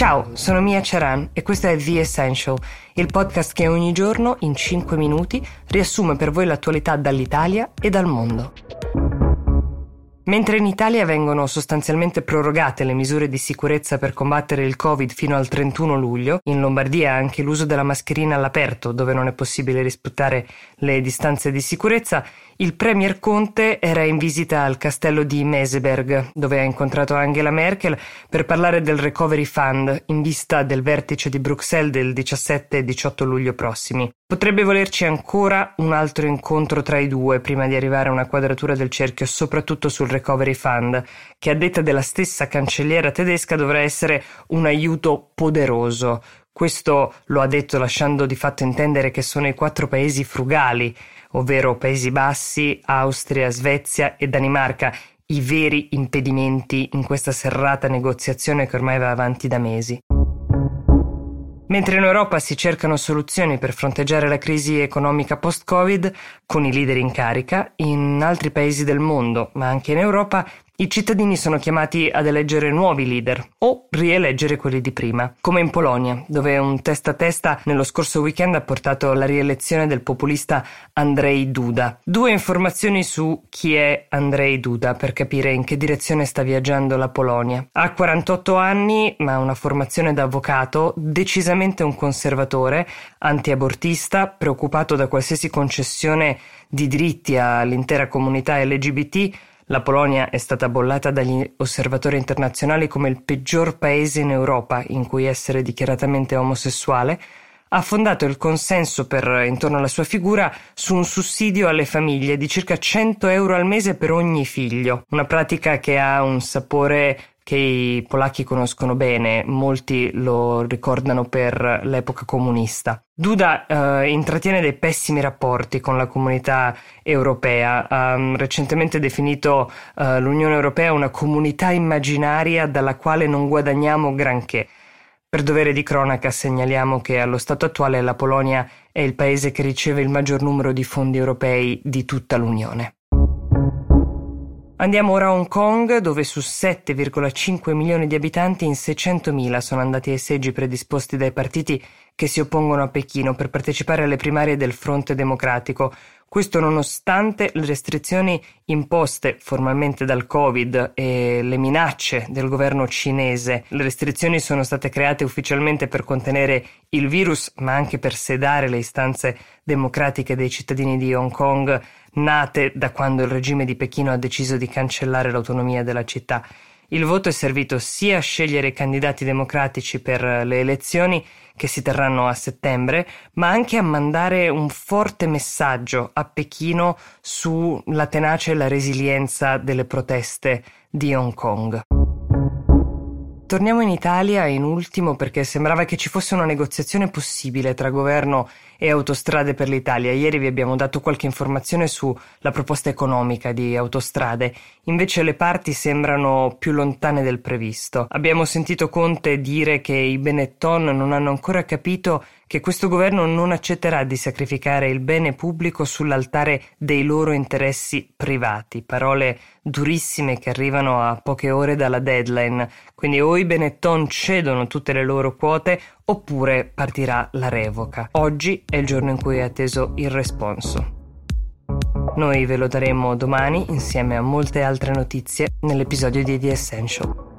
Ciao, sono Mia Ceran e questo è The Essential, il podcast che ogni giorno, in 5 minuti, riassume per voi l'attualità dall'Italia e dal mondo. Mentre in Italia vengono sostanzialmente prorogate le misure di sicurezza per combattere il Covid fino al 31 luglio, in Lombardia anche l'uso della mascherina all'aperto, dove non è possibile rispettare le distanze di sicurezza, il Premier Conte era in visita al castello di Meseberg, dove ha incontrato Angela Merkel per parlare del Recovery Fund in vista del vertice di Bruxelles del 17 e 18 luglio prossimi. Potrebbe volerci ancora un altro incontro tra i due prima di arrivare a una quadratura del cerchio, soprattutto sul Recovery Fund, che a detta della stessa cancelliera tedesca dovrà essere un aiuto poderoso. Questo lo ha detto lasciando di fatto intendere che sono i quattro paesi frugali, ovvero Paesi Bassi, Austria, Svezia e Danimarca, i veri impedimenti in questa serrata negoziazione che ormai va avanti da mesi. Mentre in Europa si cercano soluzioni per fronteggiare la crisi economica post-Covid con i leader in carica, in altri paesi del mondo, ma anche in Europa, i cittadini sono chiamati ad eleggere nuovi leader o rieleggere quelli di prima, come in Polonia, dove un testa a testa nello scorso weekend ha portato alla rielezione del populista Andrzej Duda. Due informazioni su chi è Andrzej Duda per capire in che direzione sta viaggiando la Polonia. Ha 48 anni, ma una formazione da avvocato, decisamente un conservatore, antiabortista, preoccupato da qualsiasi concessione di diritti all'intera comunità LGBT la Polonia è stata bollata dagli osservatori internazionali come il peggior paese in Europa in cui essere dichiaratamente omosessuale, ha fondato il consenso per, intorno alla sua figura su un sussidio alle famiglie di circa 100 euro al mese per ogni figlio, una pratica che ha un sapore che i polacchi conoscono bene, molti lo ricordano per l'epoca comunista. Duda eh, intrattiene dei pessimi rapporti con la comunità europea, ha um, recentemente definito uh, l'Unione Europea una comunità immaginaria dalla quale non guadagniamo granché. Per dovere di cronaca segnaliamo che allo stato attuale la Polonia è il paese che riceve il maggior numero di fondi europei di tutta l'Unione. Andiamo ora a Hong Kong, dove su 7,5 milioni di abitanti in 600.000 sono andati ai seggi predisposti dai partiti che si oppongono a Pechino per partecipare alle primarie del Fronte Democratico, questo nonostante le restrizioni imposte formalmente dal Covid e le minacce del governo cinese. Le restrizioni sono state create ufficialmente per contenere il virus, ma anche per sedare le istanze democratiche dei cittadini di Hong Kong, nate da quando il regime di Pechino ha deciso di cancellare l'autonomia della città. Il voto è servito sia a scegliere i candidati democratici per le elezioni che si terranno a settembre, ma anche a mandare un forte messaggio a Pechino sulla tenacia e la resilienza delle proteste di Hong Kong. Torniamo in Italia in ultimo perché sembrava che ci fosse una negoziazione possibile tra governo e autostrade per l'Italia. Ieri vi abbiamo dato qualche informazione sulla proposta economica di autostrade, invece le parti sembrano più lontane del previsto. Abbiamo sentito Conte dire che i Benetton non hanno ancora capito che questo governo non accetterà di sacrificare il bene pubblico sull'altare dei loro interessi privati. Parole durissime che arrivano a poche ore dalla deadline. Quindi o i Benetton cedono tutte le loro quote oppure partirà la revoca. Oggi è il giorno in cui è atteso il responso. Noi ve lo daremo domani insieme a molte altre notizie nell'episodio di The Essential.